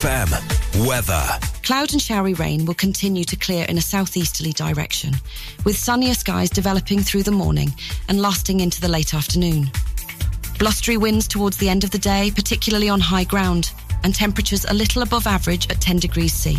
FM weather. Cloud and showery rain will continue to clear in a southeasterly direction, with sunnier skies developing through the morning and lasting into the late afternoon. Blustery winds towards the end of the day, particularly on high ground, and temperatures a little above average at 10 degrees C.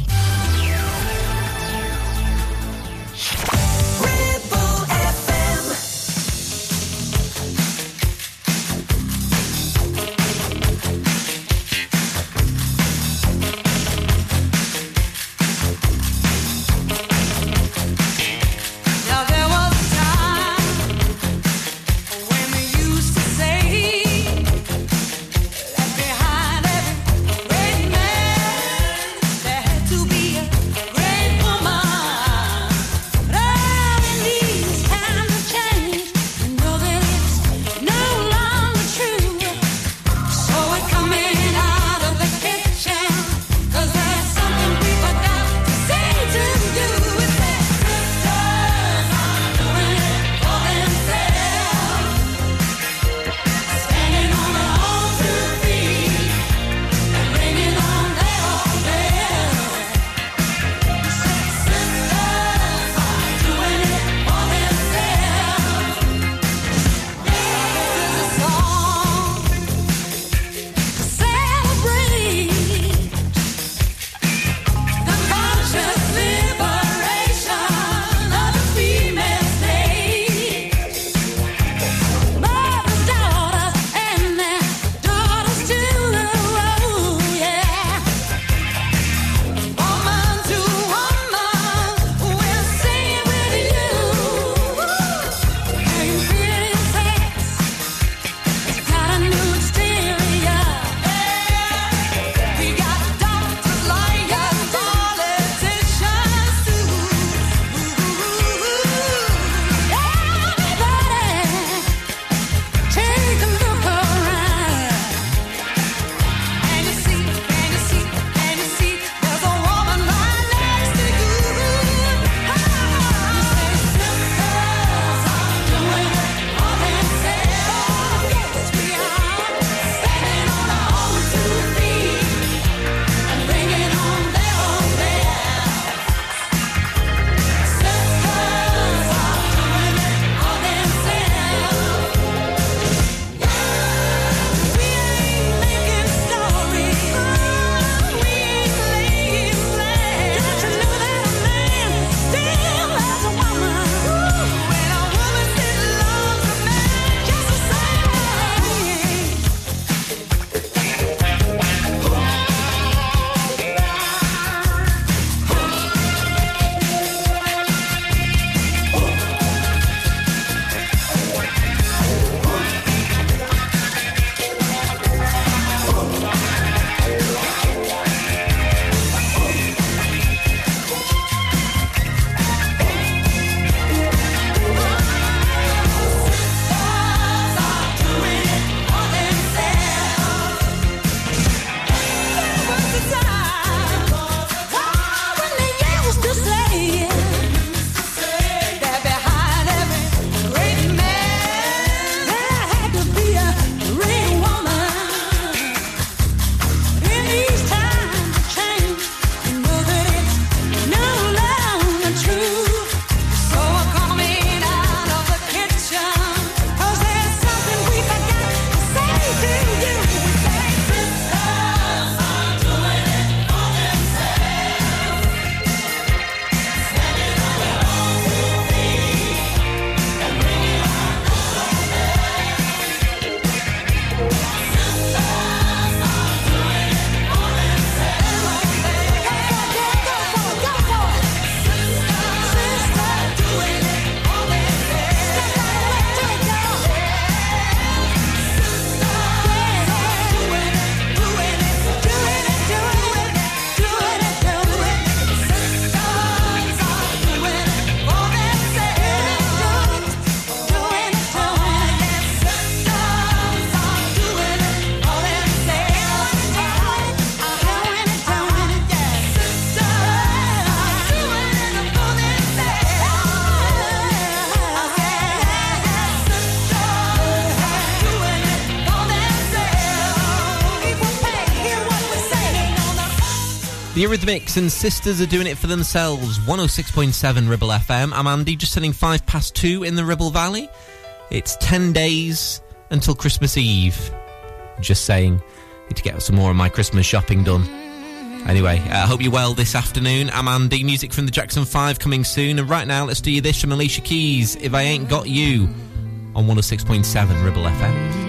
Eurythmics and Sisters are doing it for themselves. 106.7 Ribble FM. I'm Andy, just turning five past two in the Ribble Valley. It's 10 days until Christmas Eve. Just saying. Need to get some more of my Christmas shopping done. Anyway, I uh, hope you're well this afternoon. I'm Andy. Music from the Jackson 5 coming soon. And right now, let's do you this from Alicia Keys. If I Ain't Got You on 106.7 Ribble FM.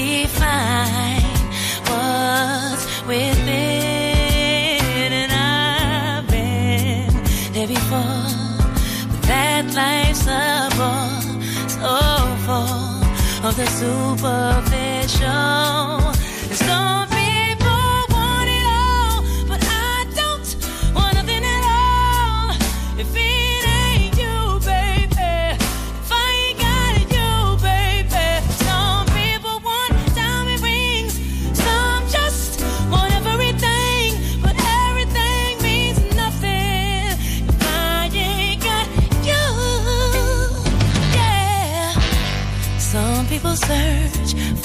define what's within. And I've been there before, that life's a bore so full of the superficial.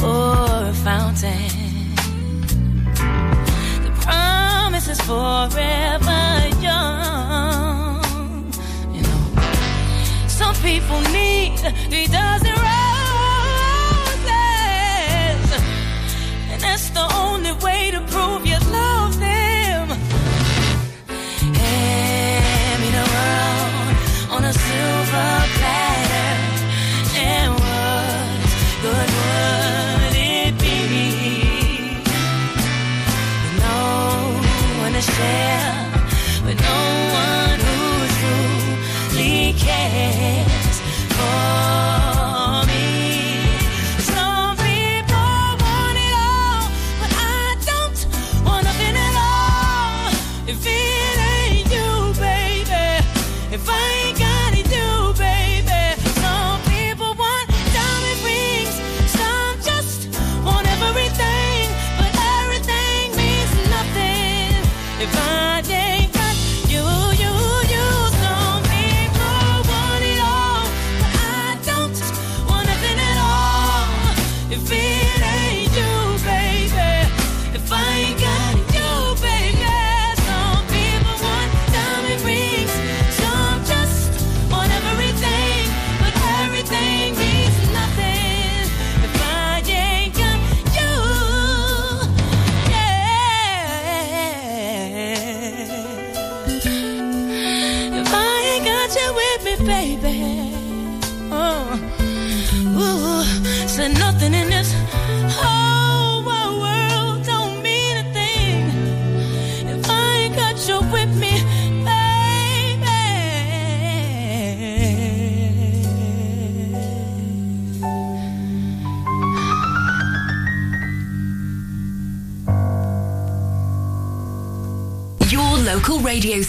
For a fountain. The promise is forever young. You know, some people need three dozen roses, and that's the only way to prove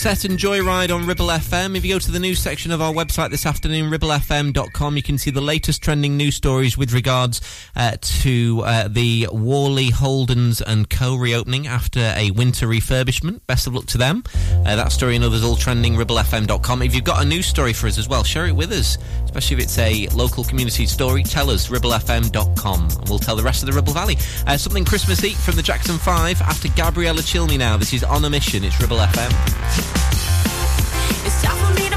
Set and Joyride on Ribble FM. If you go to the news section of our website this afternoon, ribblefm.com, you can see the latest trending news stories with regards uh, to uh, the Whalley Holdens and Co. reopening after a winter refurbishment. Best of luck to them. Uh, that story and others all trending, ribblefm.com. If you've got a news story for us as well, share it with us especially if it's a local community story, tell us, ribblefm.com, and we'll tell the rest of the Ribble Valley. Uh, something Christmassy from the Jackson 5 after Gabriella Cilmi now. This is On a Mission. It's Ribble FM. It's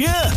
Cheers!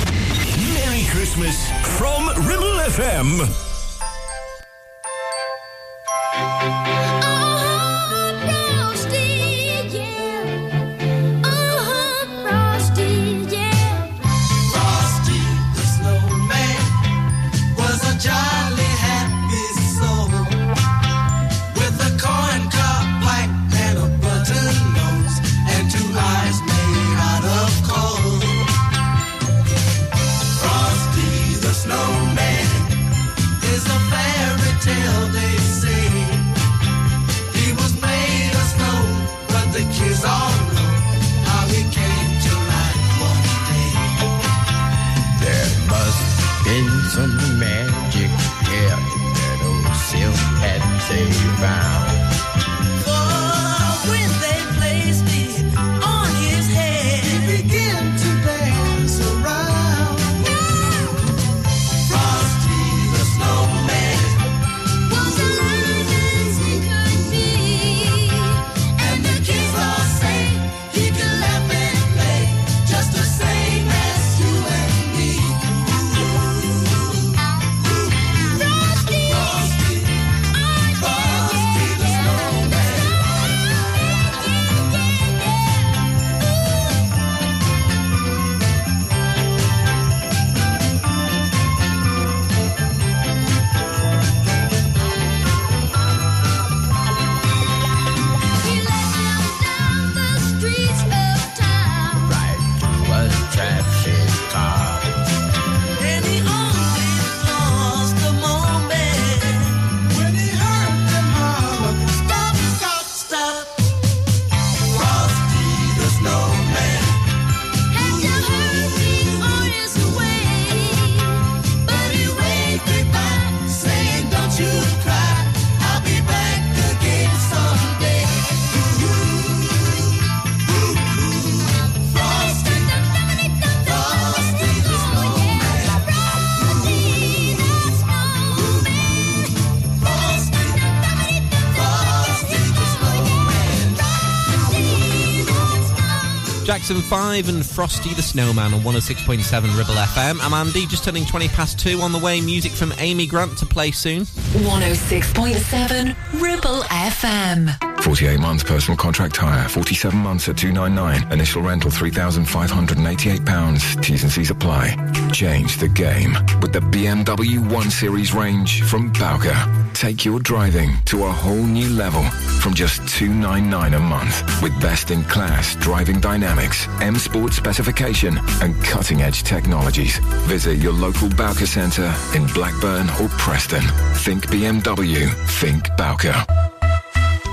Jackson 5 and Frosty the Snowman on 106.7 Ribble FM. I'm Andy, just turning 20 past 2 on the way. Music from Amy Grant to play soon. 106.7 Ribble FM. 48 months personal contract hire, 47 months at 299. Initial rental £3,588. T's and C's apply. Change the game with the BMW 1 Series range from Bowker. Take your driving to a whole new level from just 299 a month with best-in-class driving dynamics, M Sport specification and cutting-edge technologies. Visit your local Bowker Centre in Blackburn or Preston. Think BMW. Think Bowker.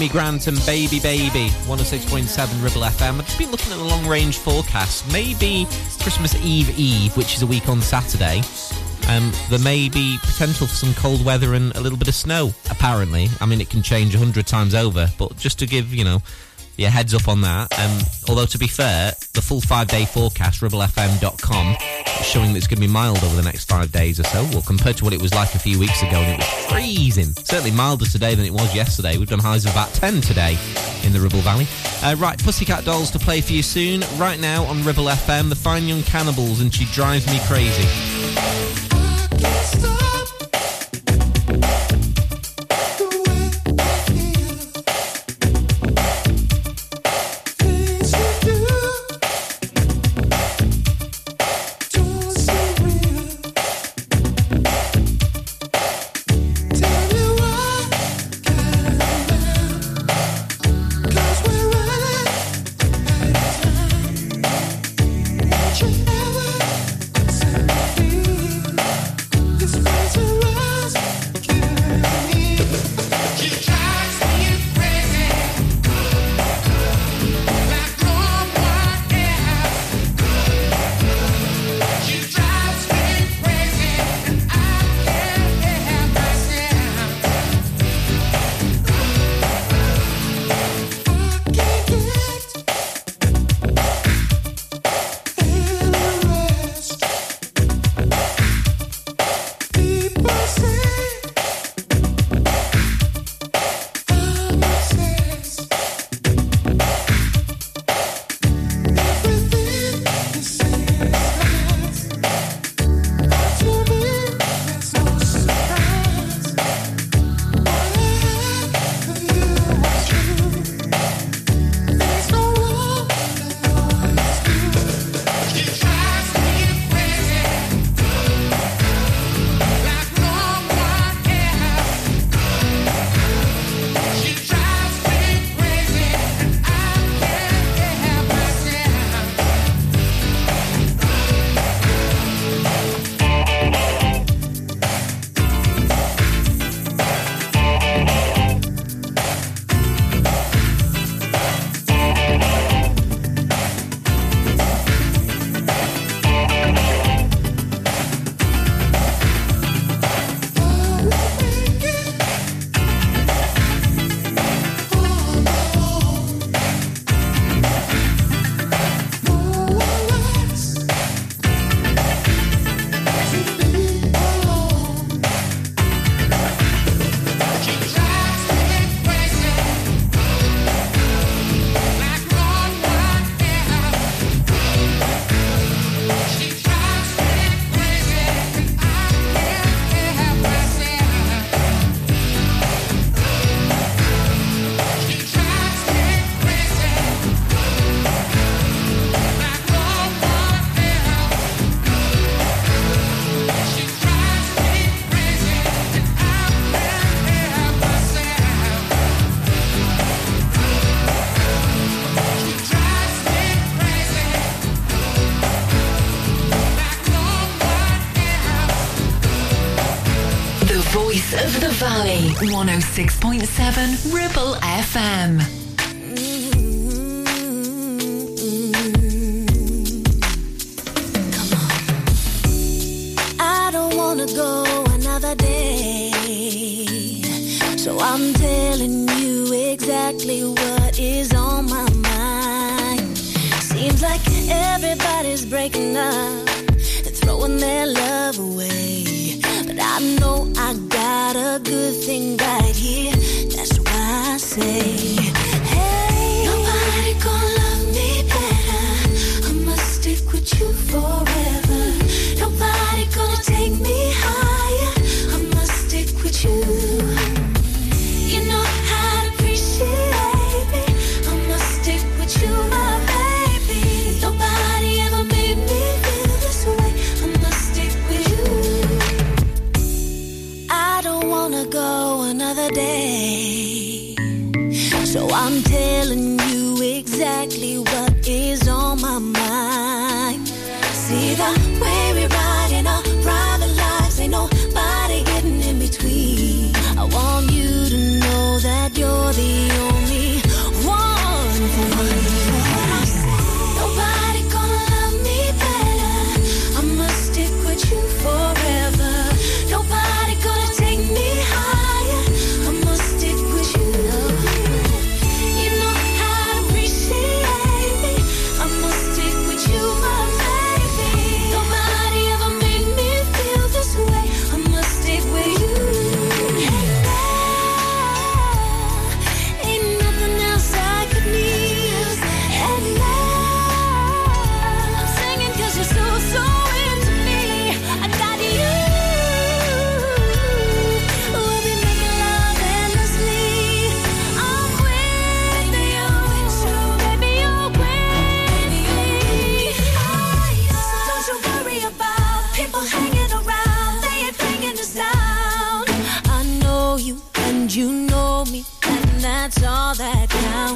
Amy Grant and Baby Baby, 106.7 Ribble FM. I've just been looking at the long range forecast. Maybe Christmas Eve Eve, which is a week on Saturday. Um, there may be potential for some cold weather and a little bit of snow, apparently. I mean, it can change a hundred times over, but just to give, you know, yeah, heads up on that. Um, although, to be fair, the full five day forecast, ribblefm.com, showing that it's going to be mild over the next five days or so. Well, compared to what it was like a few weeks ago, and it was freezing. Certainly milder today than it was yesterday. We've done highs of about 10 today in the Ribble Valley. Uh, right, Pussycat Dolls to play for you soon. Right now on Ribble FM, the Fine Young Cannibals, and she drives me crazy. 106.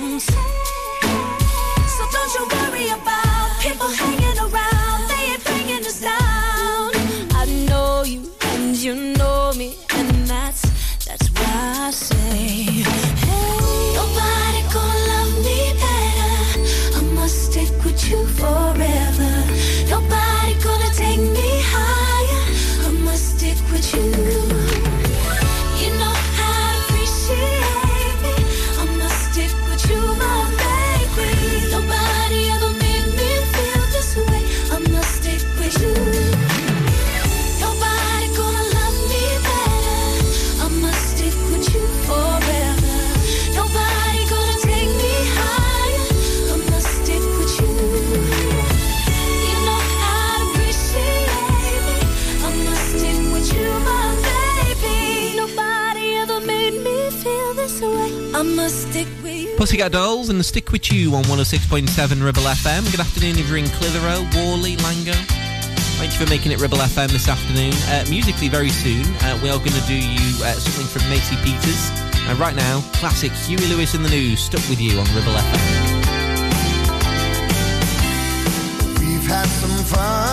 down. Got Dolls and the Stick With You on 106.7 Ribble FM. Good afternoon if you're in Clitheroe, Whalley, Langho. Thank you for making it Ribble FM this afternoon. Uh, musically, very soon, uh, we are going to do you uh, something from Maisie Peters. And right now, classic Huey Lewis and the News, stuck with you on Ribble FM. We've had some fun.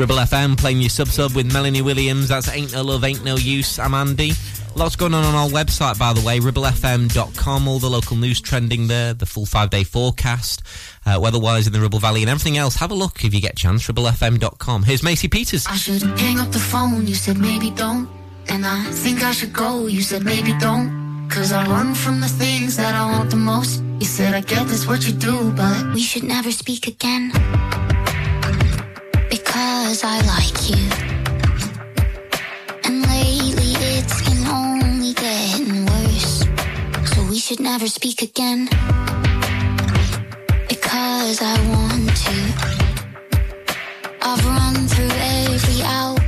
Ribble FM playing your sub sub with Melanie Williams. That's Ain't No Love, Ain't No Use. I'm Andy. Lots going on on our website, by the way, ribblefm.com. All the local news trending there, the full five day forecast, uh, weather-wise in the Ribble Valley, and everything else. Have a look if you get a chance. ribblefm.com. Here's Maisie Peters. I should hang up the phone, you said maybe don't. And I think I should go, you said maybe don't. Cause I run from the things that I want the most. You said I get this what you do, but We should never speak again. Because I like you. And lately only getting worse. So we should never speak again. Because I want to. I've run through every outcome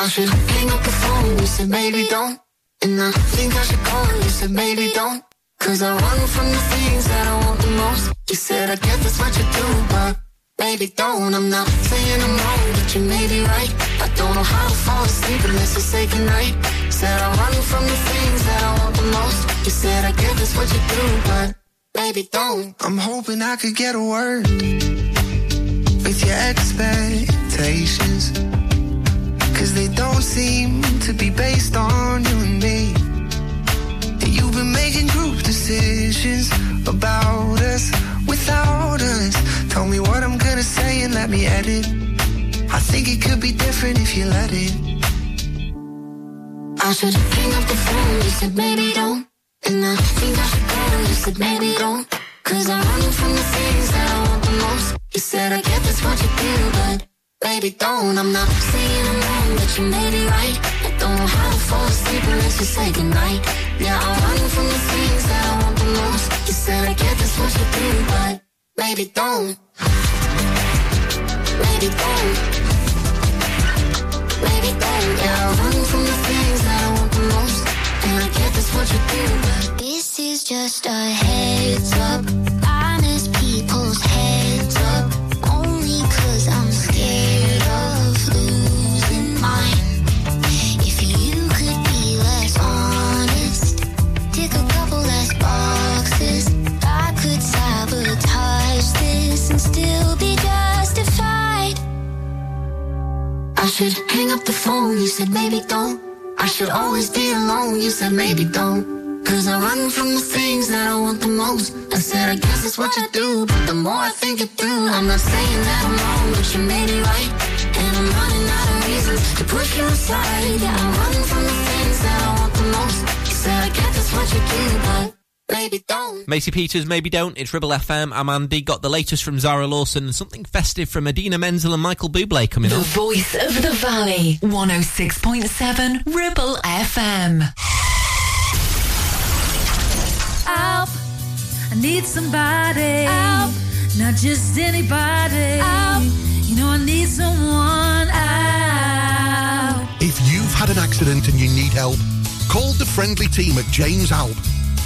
I should hang up the phone, you said maybe don't. And I think I should call, you said maybe don't. Cause I run from the things that I want the most. You said I guess that's what you do, but maybe don't. I'm not saying I'm wrong, but you may be right. I don't know how to fall asleep unless you say goodnight. Said I run from the things that I want the most. You said I guess that's what you do, but maybe don't. I'm hoping I could get a word with your expectations. Cause they don't seem to be based on you and me. And you've been making group decisions about us without us. Tell me what I'm gonna say and let me edit. I think it could be different if you let it. I should hang up the phone, you said maybe don't. And I think I should go, you said maybe don't. Cause I run from the things that I want the most. You said I get that's what you do, but maybe don't. I'm not saying I'm wrong, but you may be right. I don't know how to fall asleep unless you say goodnight. Yeah, I'm running from the things that I want the most. You said I get that's what you do, but maybe don't. Maybe don't. Maybe don't. Yeah, I run from the things that I want the most. And I get this what you do, but This is just a heads up. Miss people's I should hang up the phone, you said maybe don't. I should always be alone, you said maybe don't. Cause I run from the things that I want the most. I said, I guess that's what you do. But the more I think it through, I'm not saying that I'm wrong, but you may be right. And I'm running out of reasons to push you aside. Yeah, I'm running from the things that I want the most. You said, I guess that's what you do, but maybe don't. Maisie Peters, maybe don't. It's Ribble FM. I'm Andy. Got the latest from Zara Larsson and something festive from Idina Menzel and Michael Bublé coming The up. The voice of the valley. 106.7 Ribble FM. Help! I need somebody. Help! Not just anybody. Help! You know I need someone. Help! If you've had an accident and you need help, call the friendly team at James Alp.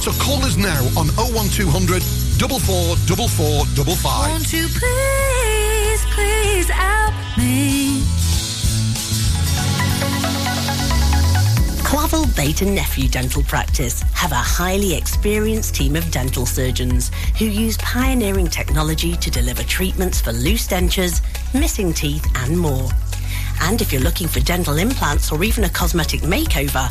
So call us now on 01200 444455. Won't you please, please help me? Clavel Bait and Nephew Dental Practice have a highly experienced team of dental surgeons who use pioneering technology to deliver treatments for loose dentures, missing teeth, and more. And if you're looking for dental implants or even a cosmetic makeover,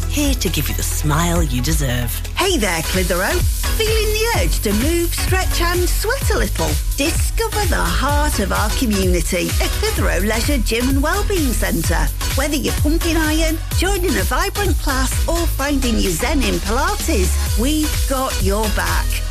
here to give you the smile you deserve. Hey there, Clitheroe. Feeling the urge to move, stretch and sweat a little? Discover the heart of our community at Clitheroe Leisure Gym and Wellbeing Centre. Whether you're pumping iron, joining a vibrant class or finding your zen in Pilates, we've got your back.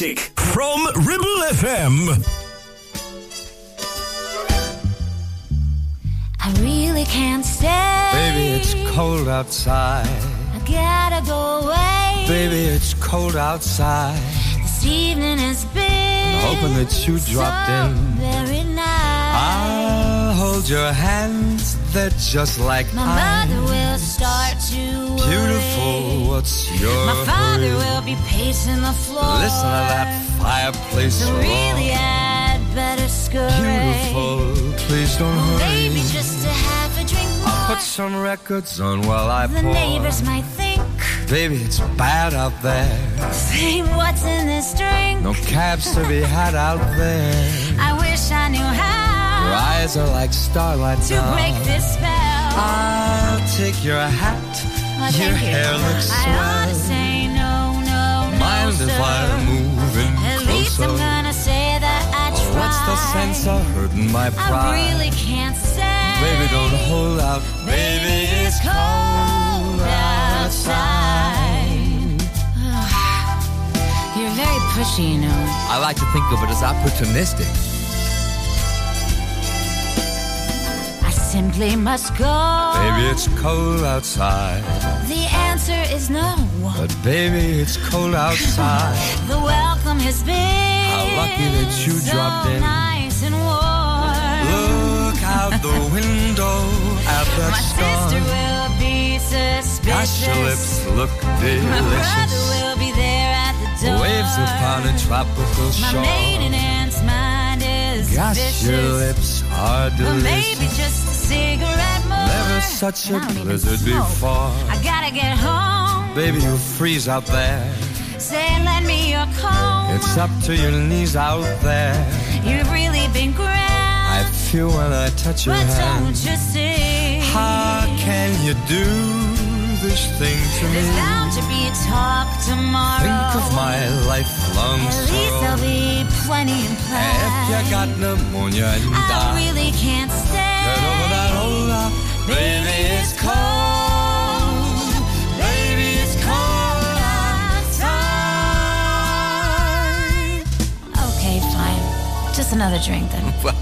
Christmas classic from Ribble FM. I really can't stay. Baby, it's cold outside. I gotta go away. Baby, it's cold outside. This evening has been Hoping that you dropped in. very nice. I'll hold your hands, they're just like My ice. mother will your My father will be pacing the floor. Listen to that fireplace So roar. really, I'd better scurry. Beautiful, please don't hurry. Maybe just a half a drink more. I'll put some records on while I the pour. neighbors might think, Baby, it's bad out there. say what's in this drink. No cabs to be had out there. I wish I knew how Your eyes are like starlight to now. break this spell. I'll take your hat. Well, Your hair you. looks swell. I ought to say no, no, Mind no, if I'm moving At closer? least I'm gonna say that I tried. Oh, what's the sense of hurting my pride? I really can't say. Baby, don't hold out. Baby, it's cold outside. You're very pushy, you know. I like to think of it as opportunistic simply must go. Baby, it's cold outside. The answer is no. But baby, it's cold outside. The welcome has been How lucky that you so dropped in. nice and warm. Look out the window at that My star. sister will be suspicious. Gosh, your lips look delicious. My brother will be there at the door. Waves upon a tropical My shore. maiden aunt's mind is Gosh, vicious. your lips are But maybe delicious. just cigarette more. Never such a blizzard before. I gotta get home. Baby, you'll freeze out there. Say, lend me your comb. It's up to your knees out there. You've really been grand. I feel when I touch your But hand. don't you see? How can you do this thing to me? There's bound to be a talk tomorrow. Think of my lifelong At least there'll be plenty in If play. you got pneumonia and I die, really can't stay. Another drink then. Well,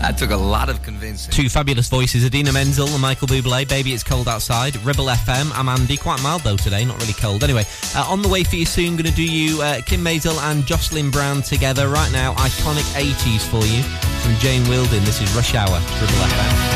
that took a lot of convincing. Two fabulous voices, Idina Menzel and Michael Bublé. Baby, it's cold outside. Ribble FM. I'm Andy. Quite mild though today, not really cold. Anyway, uh, on the way for you soon. Going to do you uh, Kym Mazelle and Jocelyn Brown together. Right now, iconic 80s for you from Jane Wiedlin. This is Rush Hour. Ribble FM.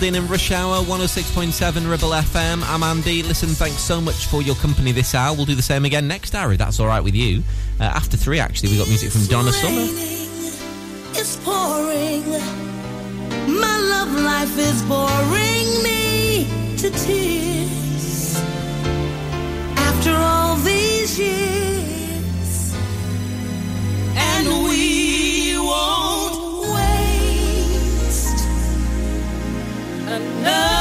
And Rush Hour, 106.7 Ribble FM. I'm Andy. Listen, thanks so much for your company this hour. We'll do the same again next hour, if that's all right with you. Uh, after three, actually, we got music from Donna Summer. It's pouring. My love life is boring me to tears. After all these years, another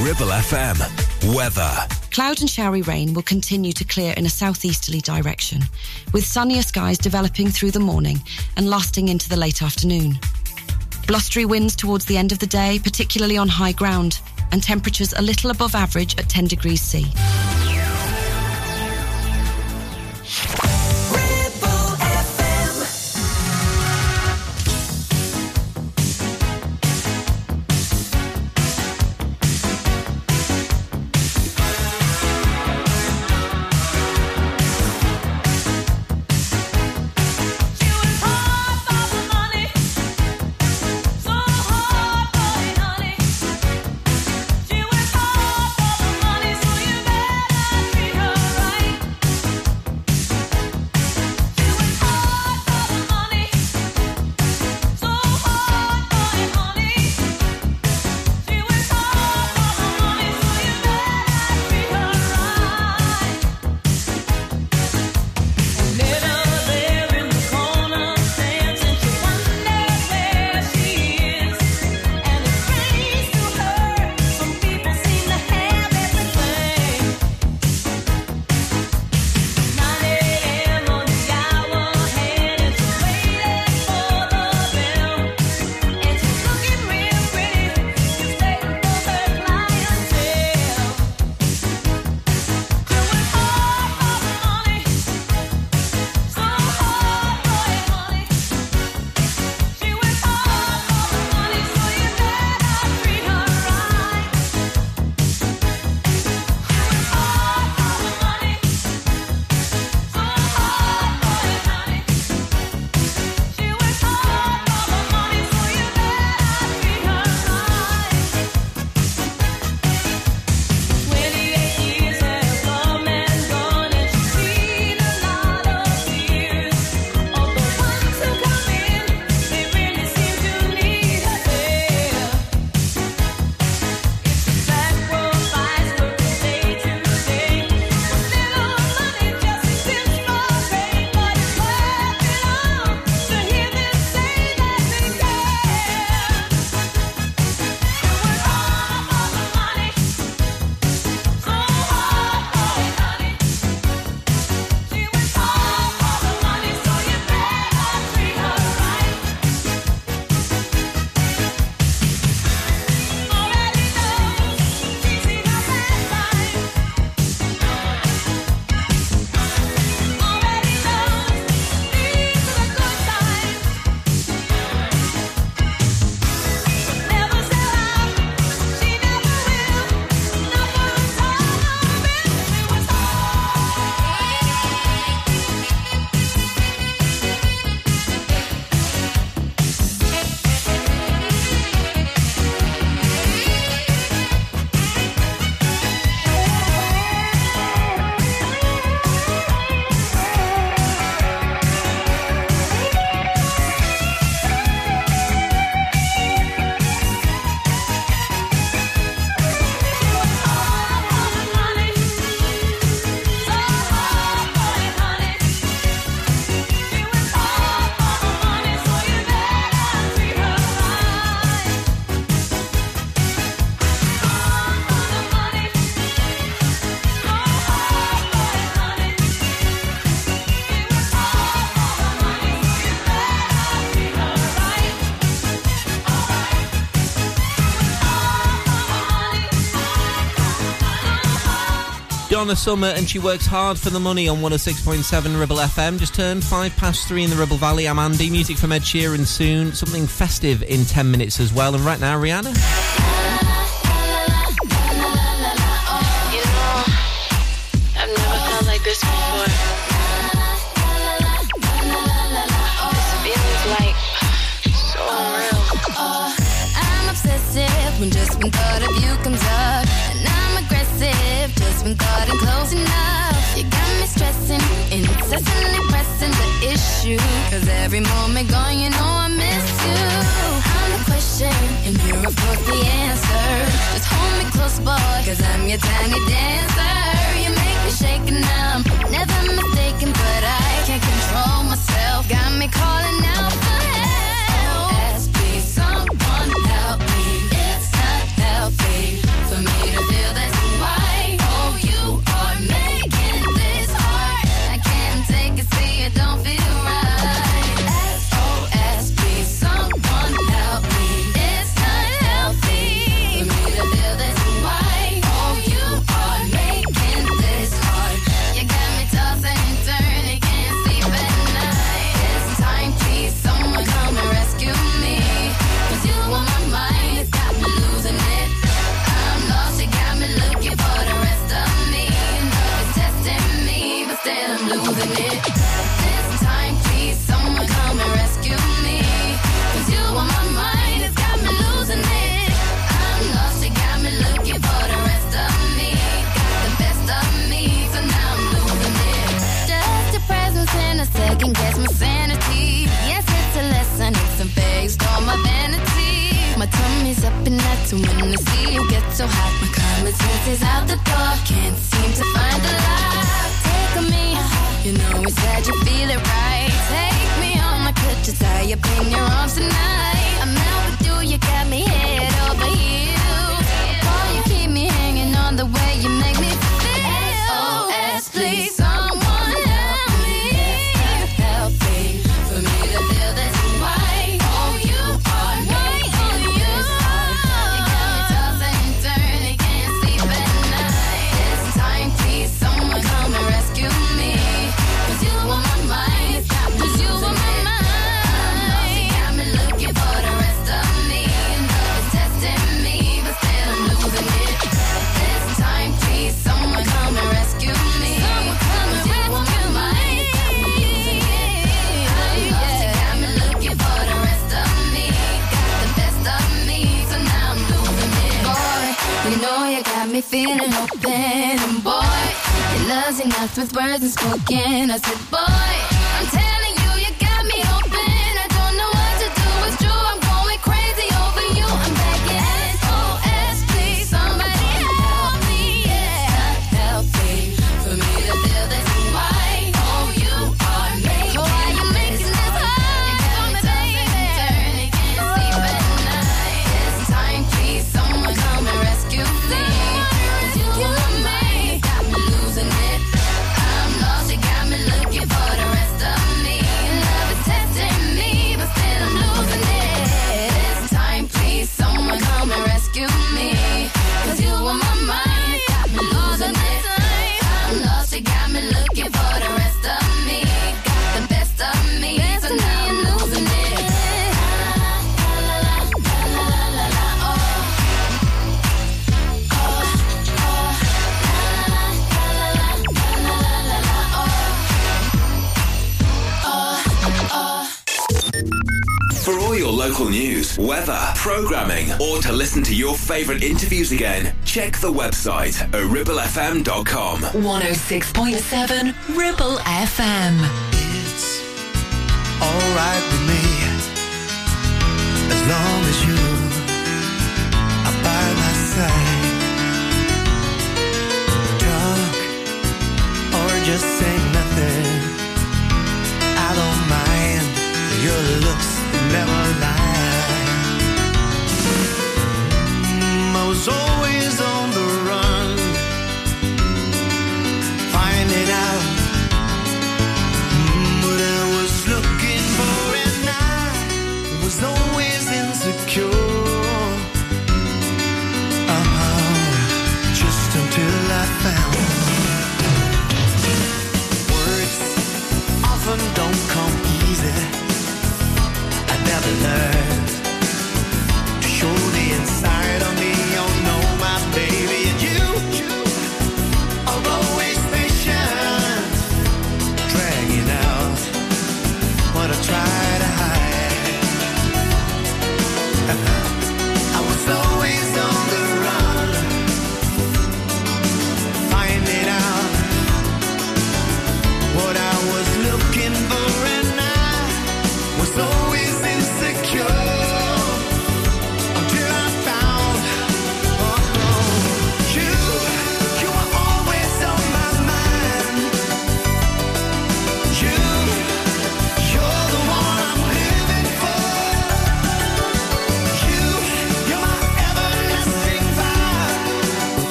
Ribble FM. Weather. Cloud and showery rain will continue to clear in a southeasterly direction, with sunnier skies developing through the morning and lasting into the late afternoon. Blustery winds towards the end of the day, particularly on high ground, and temperatures a little above average at 10 degrees C. Donna Summer, and she works hard for the money on 106.7 Ribble FM. Just turned five past three in the Ribble Valley. I'm Andy. Music from Ed Sheeran soon. Something festive in 10 minutes as well. And right now, Rihanna. Pressing pressing the issue. Cause every moment gone, you know I miss you. I'm the question, and you're of course the answer. Just hold me close, boy, cause I'm your tiny dancer. You make me shake and I'm never mistaken, but I can't control myself. Got me calling out. was enough with words and spoken. I said, boy. programming, or to listen to your favourite interviews again, check the website ribblefm.com. 106.7 Ribble FM. It's alright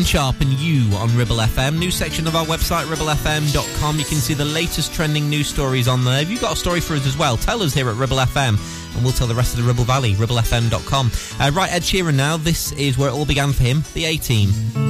Glenn Sharp and you on Ribble FM. New section of our website, ribblefm.com. You can see the latest trending news stories on there. If you've got a story for us as well, tell us here at Ribble FM and we'll tell the rest of the Ribble Valley, ribblefm.com. Uh, right, Ed Sheeran now. This is where it all began for him, the A Team.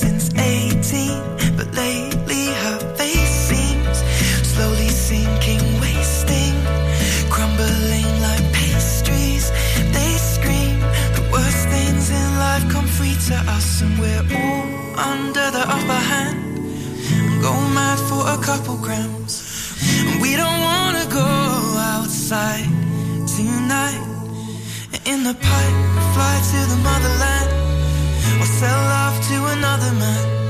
a couple grams. And we don't wanna go outside tonight. In the pipe, fly to the motherland, or sell off to another man.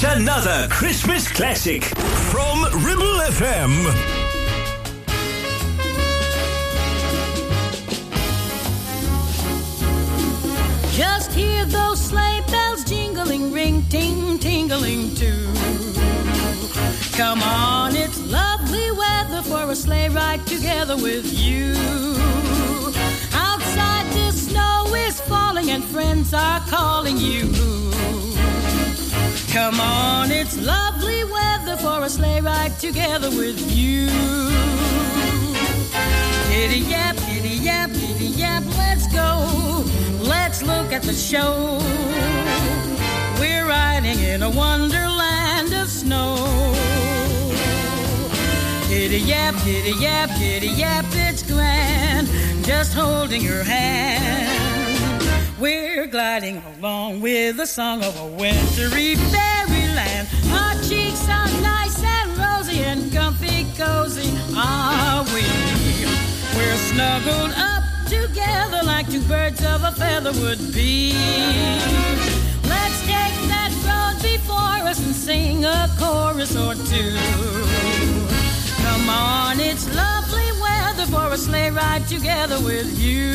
It's another Christmas classic from Ribble FM. Just hear those sleigh bells jingling, ring, ting, tingling too. Come on, it's lovely weather for a sleigh ride together with you. Outside the snow is falling and friends are calling you. Come on, it's lovely weather for a sleigh ride together with you. Giddy yap, giddy yap, giddy yap, let's go. Let's look at the show. We're riding in a wonderland of snow. Giddy yap, giddy yap, giddy yap, it's grand. Just holding your hand. We're gliding along with the song of a wintry fairyland. Our cheeks are nice and rosy and comfy cozy are we. We're snuggled up together like two birds of a feather would be. Let's take that road before us and sing a chorus or two. Come on, it's lovely weather for a sleigh ride together with you.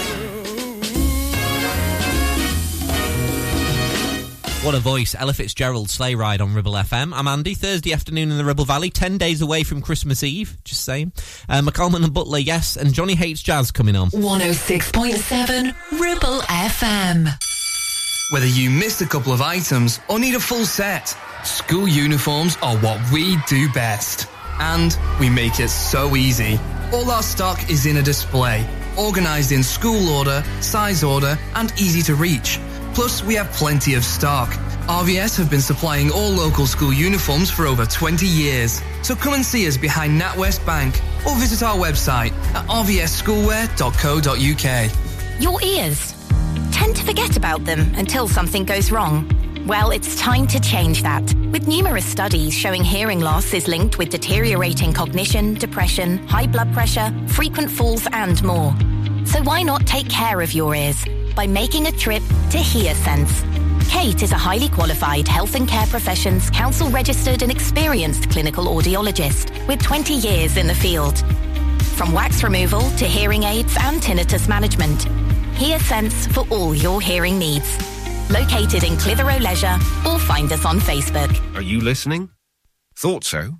What a voice. Ella Fitzgerald sleigh ride on Ribble FM. I'm Andy. Thursday afternoon in the Ribble Valley. 10 days away from Christmas Eve. Just saying. Uh, McAlmont and Butler, yes. And Johnny Hates Jazz coming on. 106.7 Ribble FM. Whether you missed a couple of items or need a full set, school uniforms are what we do best. And we make it so easy. All our stock is in a display, organized in school order, size order, and easy to reach. Plus, we have plenty of stock. RVS have been supplying all local school uniforms for over 20 years. So come and see us behind NatWest Bank or visit our website at rvsschoolwear.co.uk. Your ears. Tend to forget about them until something goes wrong. Well, it's time to change that. With numerous studies showing hearing loss is linked with deteriorating cognition, depression, high blood pressure, frequent falls, and more. So why not take care of your ears by making a trip to HearSense? Kate is a highly qualified health and care professions council registered and experienced clinical audiologist with 20 years in the field. From wax removal to hearing aids and tinnitus management, HearSense for all your hearing needs. Located in Clitheroe Leisure or find us on Facebook. Are you listening? Thought so.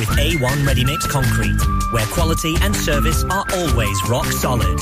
with A1 Ready Mix Concrete, where quality and service are always rock solid.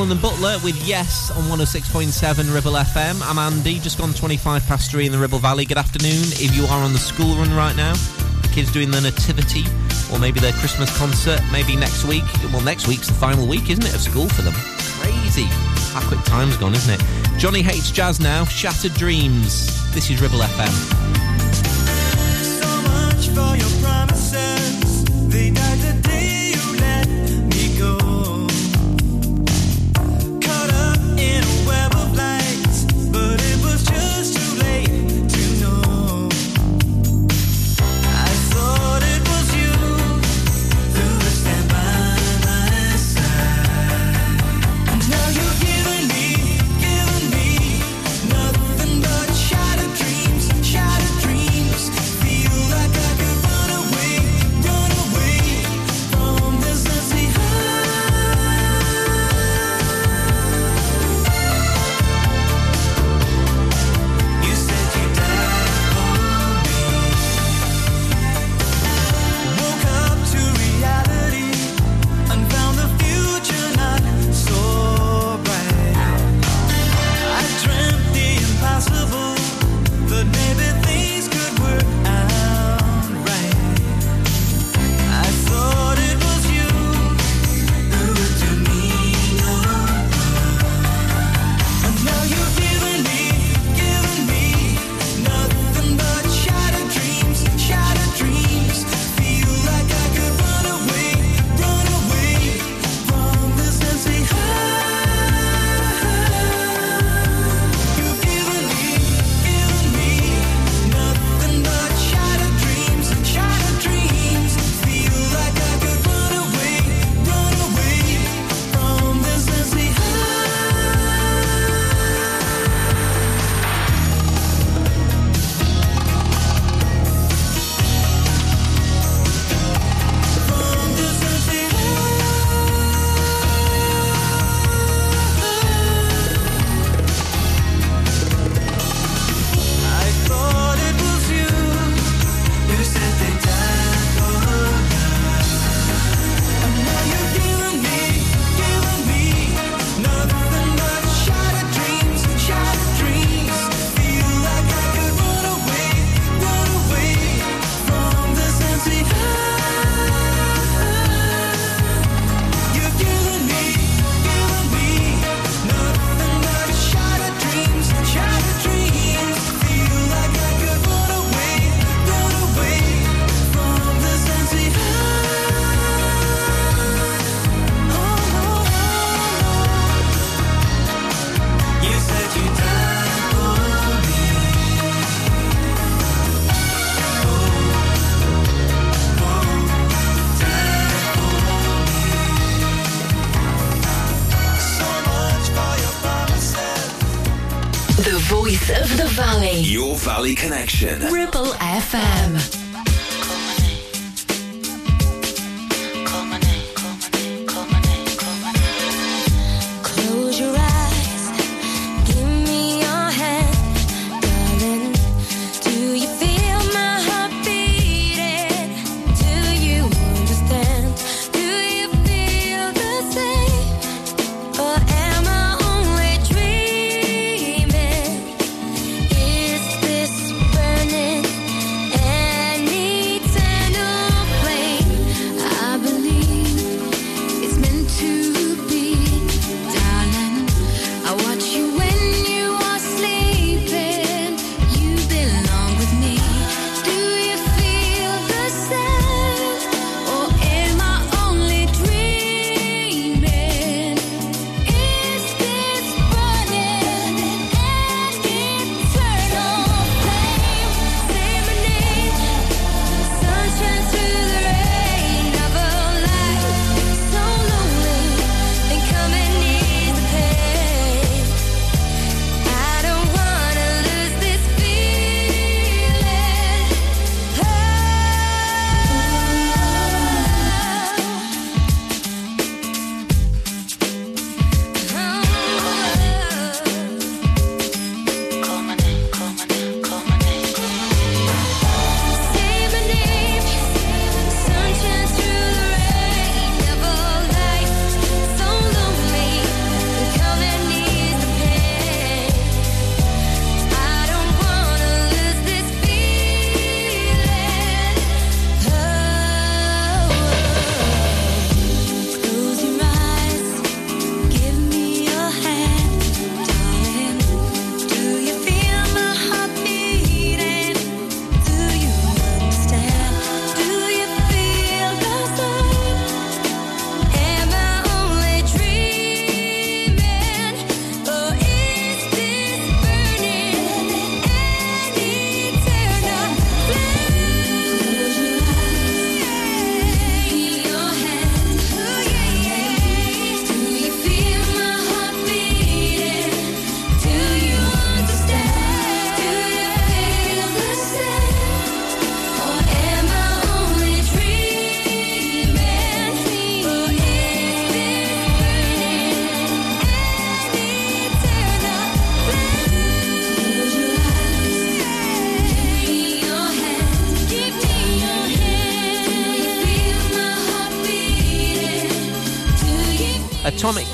Hamlin and Butler with Yes on 106.7 Ribble FM. I'm Andy, just gone 25 past 3 in the Ribble Valley. Good afternoon. If you are on the school run right now, the kids doing their nativity or maybe their Christmas concert, maybe next week. Well, next week's the final week, isn't it, of school for them? Crazy. How quick time's gone, isn't it? Johnny hates jazz now. Shattered Dreams. This is Ribble FM. Connection.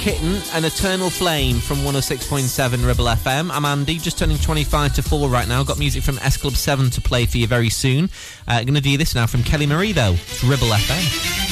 Kitten and Eternal Flame from 106.7 Ribble FM. I'm Andy, just turning 25 to 4 right now. Got music from S Club 7 to play for you very soon. Uh, Going to do this now from Kelly Marie, though. It's Ribble FM.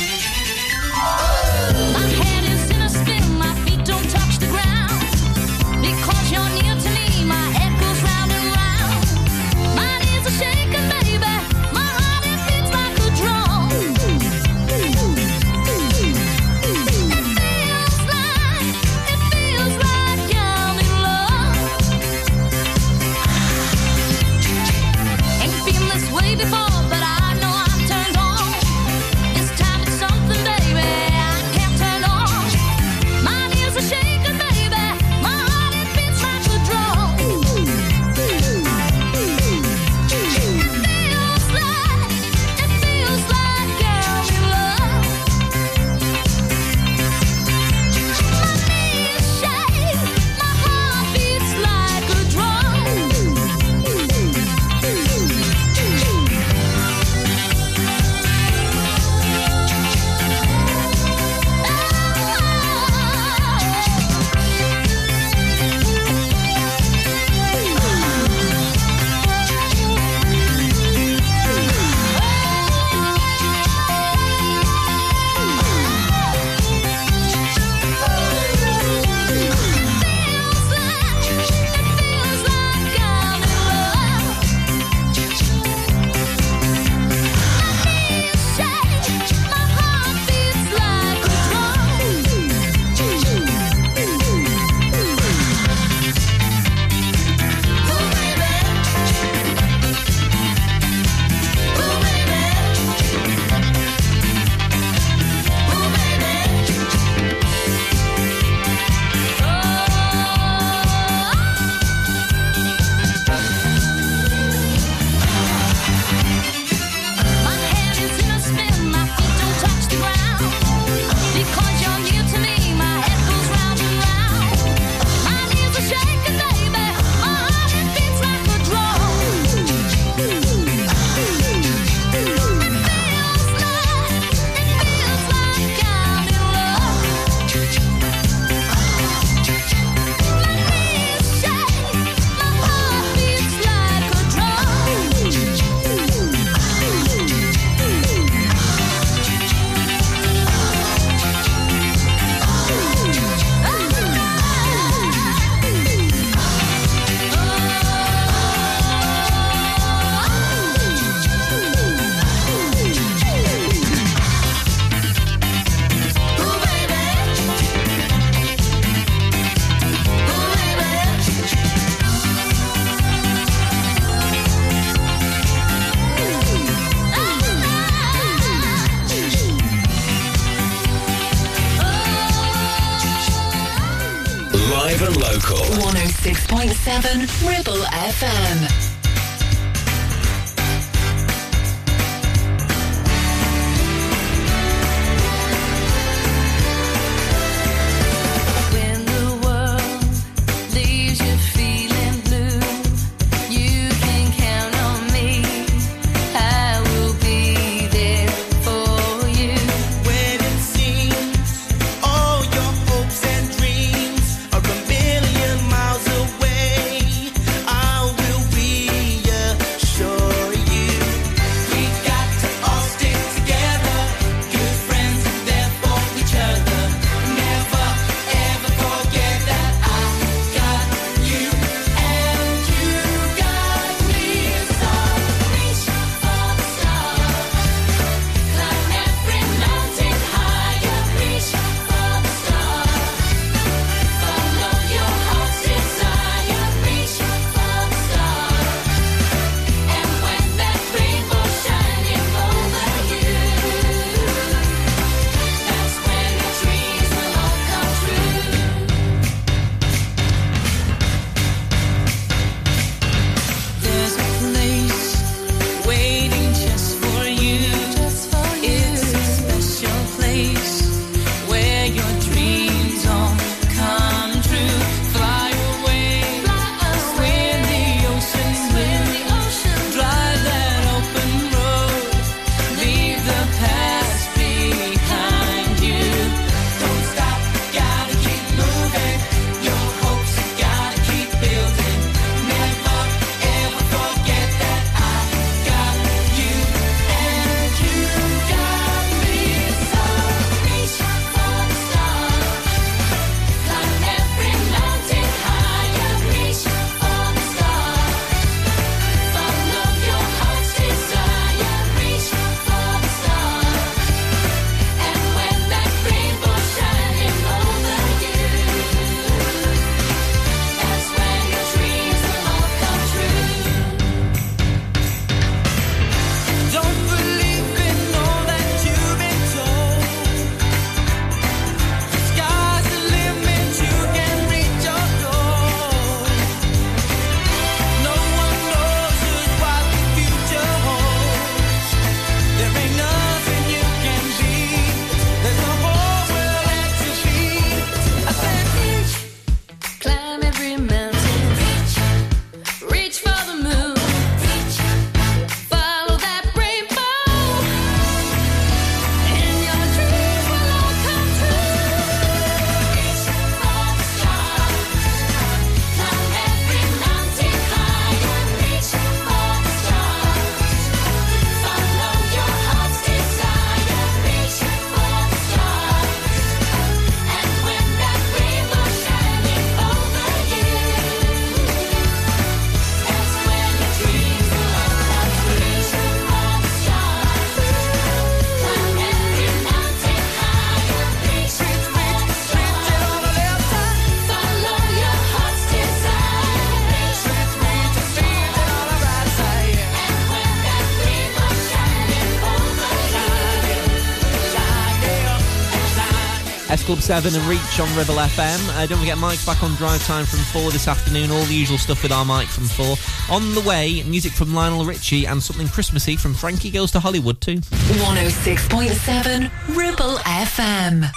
Club 7 and Reach on Ribble FM. Uh, don't forget Mike's back on drive time from 4 this afternoon. All the usual stuff with our Mike from 4. On the way, music from Lionel Richie and something Christmassy from Frankie Goes to Hollywood too. 106.7 Ribble FM.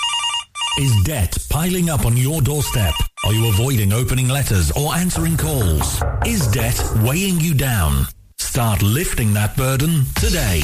Is debt piling up on your doorstep? Are you avoiding opening letters or answering calls? Is debt weighing you down? Start lifting that burden today.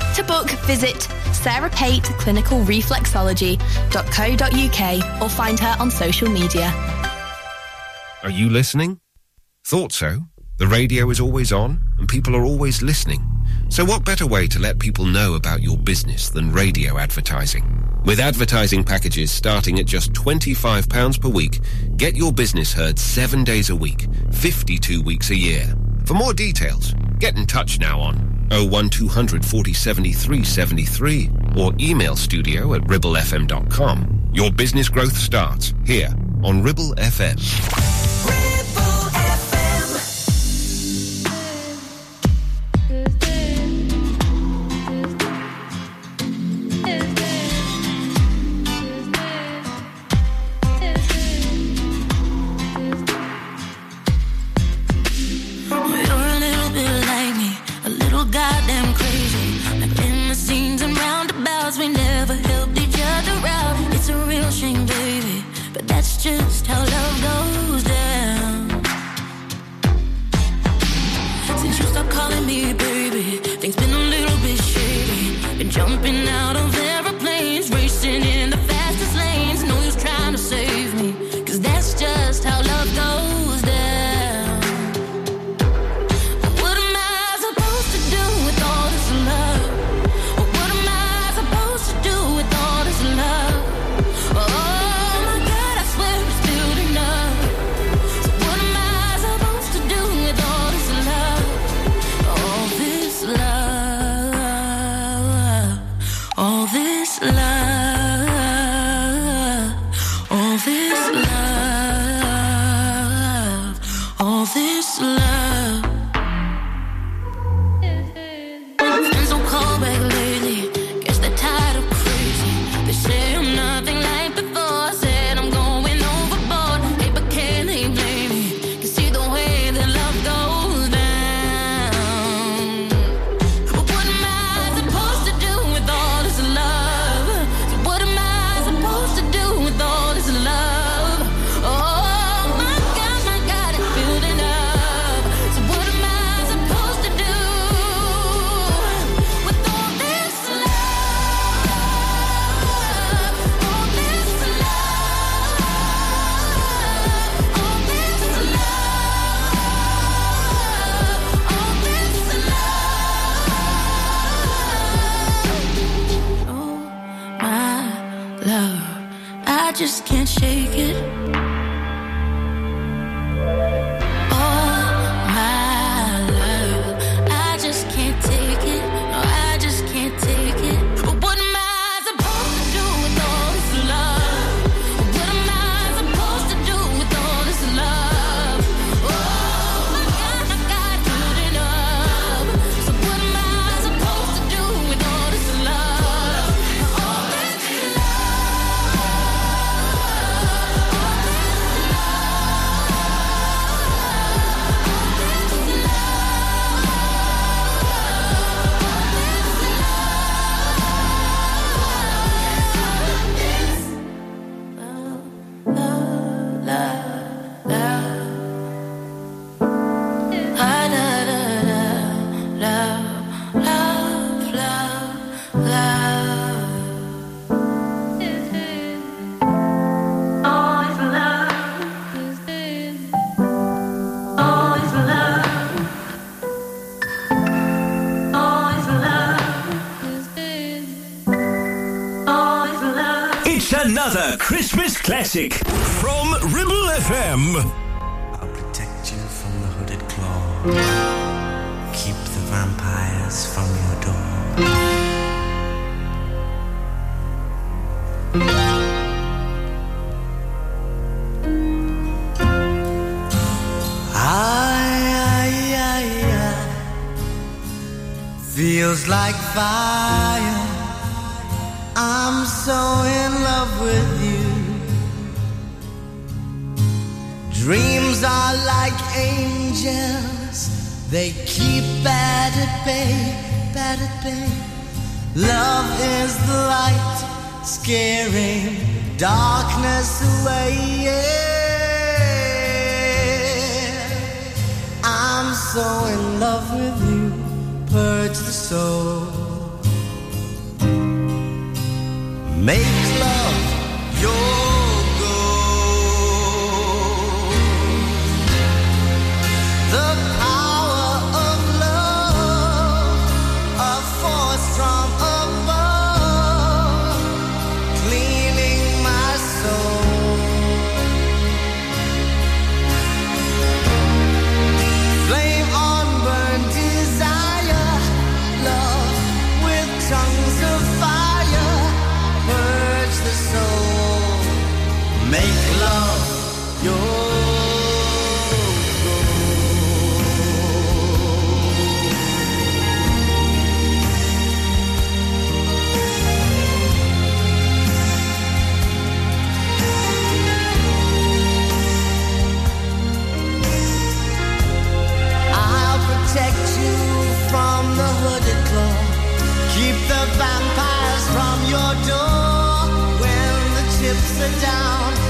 To book, visit Sarah Pate Clinical Reflexology.co.uk or find her on social media. Are you listening? Thought so. The radio is always on, and people are always listening. So, what better way to let people know about your business than radio advertising? With advertising packages starting at just £25 per week, get your business heard seven days a week, 52 weeks a year. For more details, get in touch now on 01200 40 73 73 or email studio at ribblefm.com. Your business growth starts here on Ribble FM. Classic from Ribble FM. I'll protect you from the hooded claw. Keep the vampires from your door. Ay, ay, ay, ay. Feels like fire. I'm so in love with Dreams are like angels. They keep bad at bay, bad at bay. Love is the light, scaring darkness away. Yeah. I'm so in love with you, purge the soul. Make love your chips are down,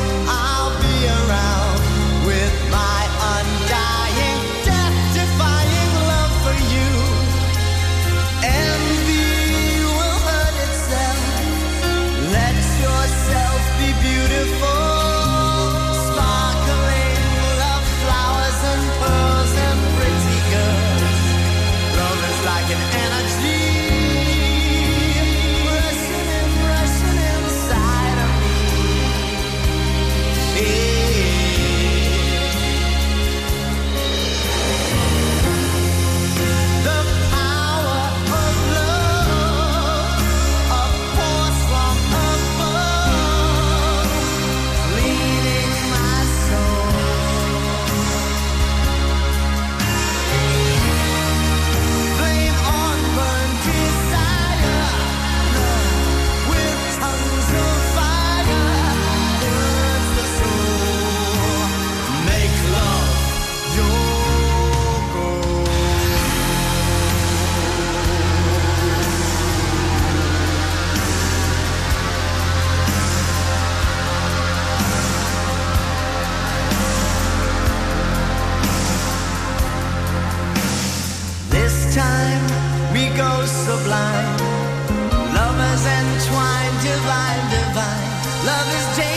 we go sublime. Lovers entwined, divine, divine. Love is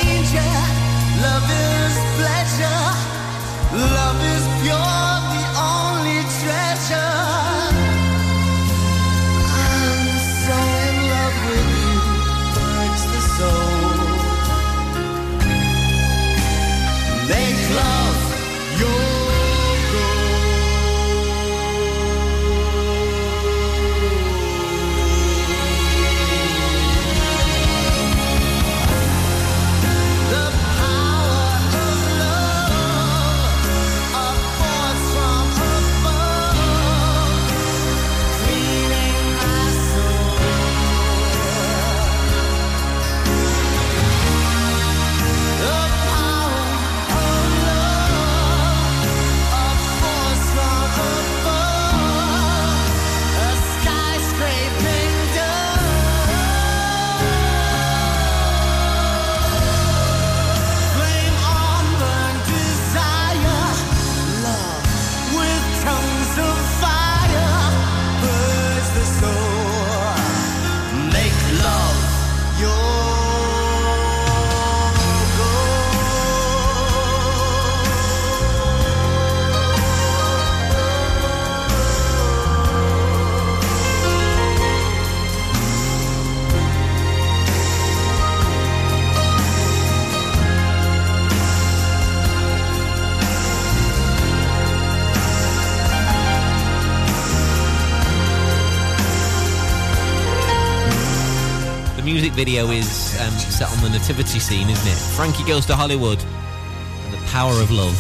video is um, set on the nativity scene, isn't it? Frankie goes to Hollywood. And the power of love.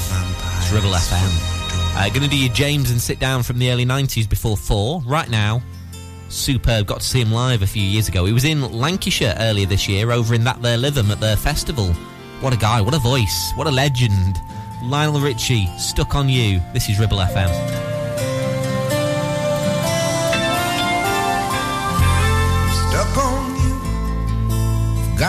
It's Ribble FM. Uh, going to do your James and sit down from the early 90s before four. Right now, superb. Got to see him live a few years ago. He was in Lancashire earlier this year over in that there Lytham at their festival. What a guy, what a voice, what a legend. Lionel Richie, Stuck on You. This is Ribble FM.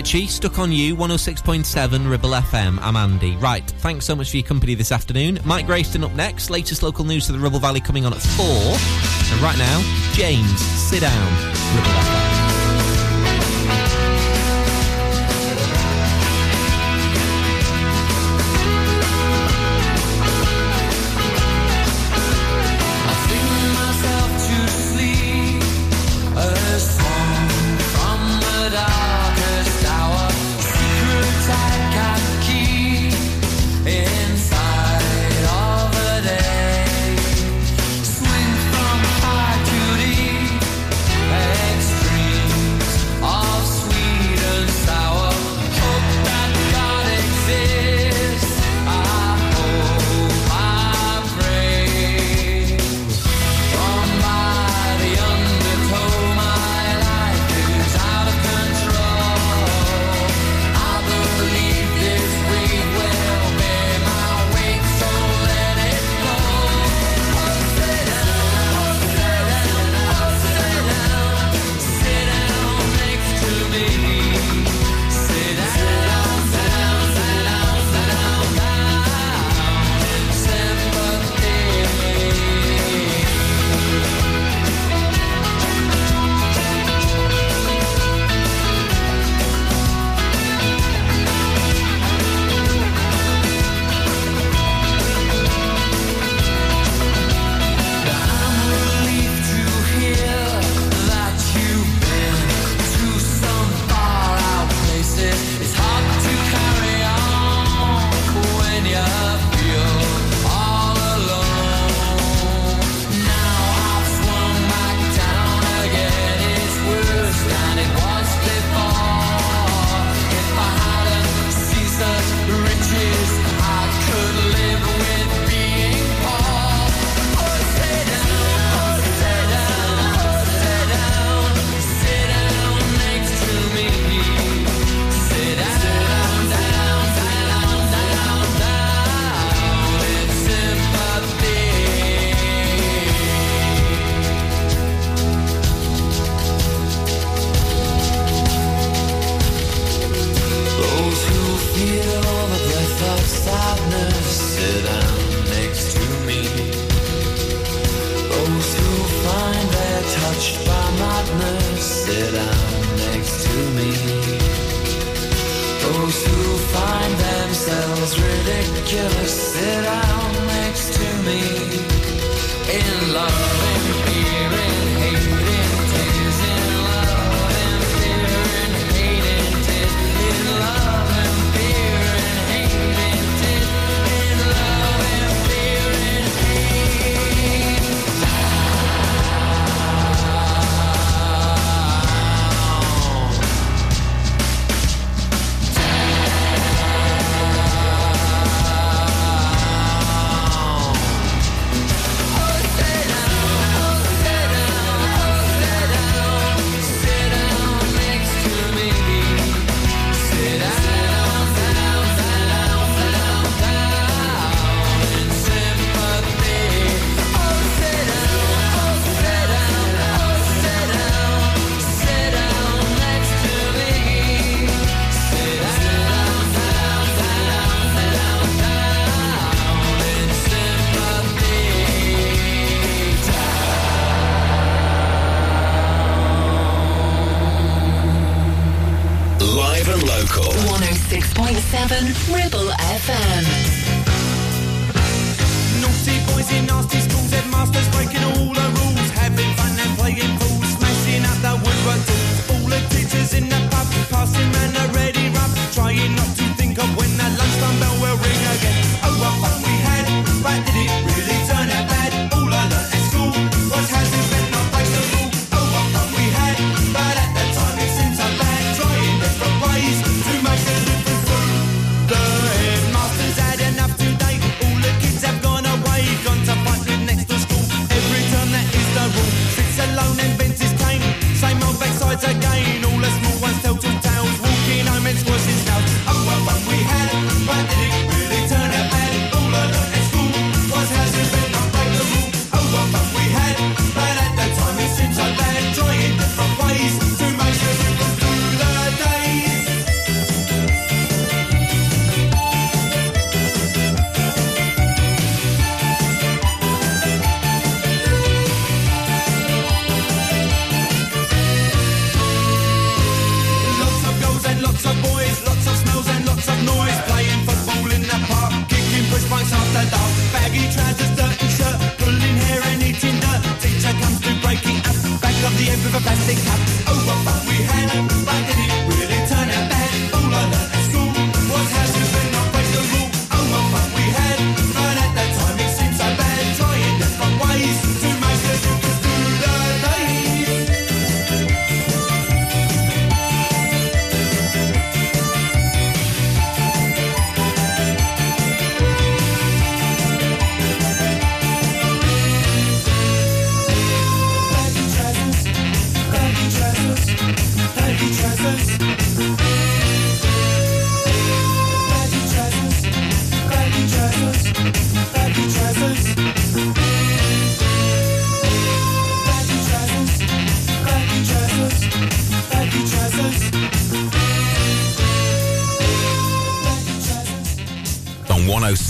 Richie, Stuck on You, 106.7 Ribble FM. I'm Andy. Right, thanks so much for your company this afternoon. Mike Grayston up next. Latest local news to the Ribble Valley coming on at 4. And right now, James, sit down. Ribble FM.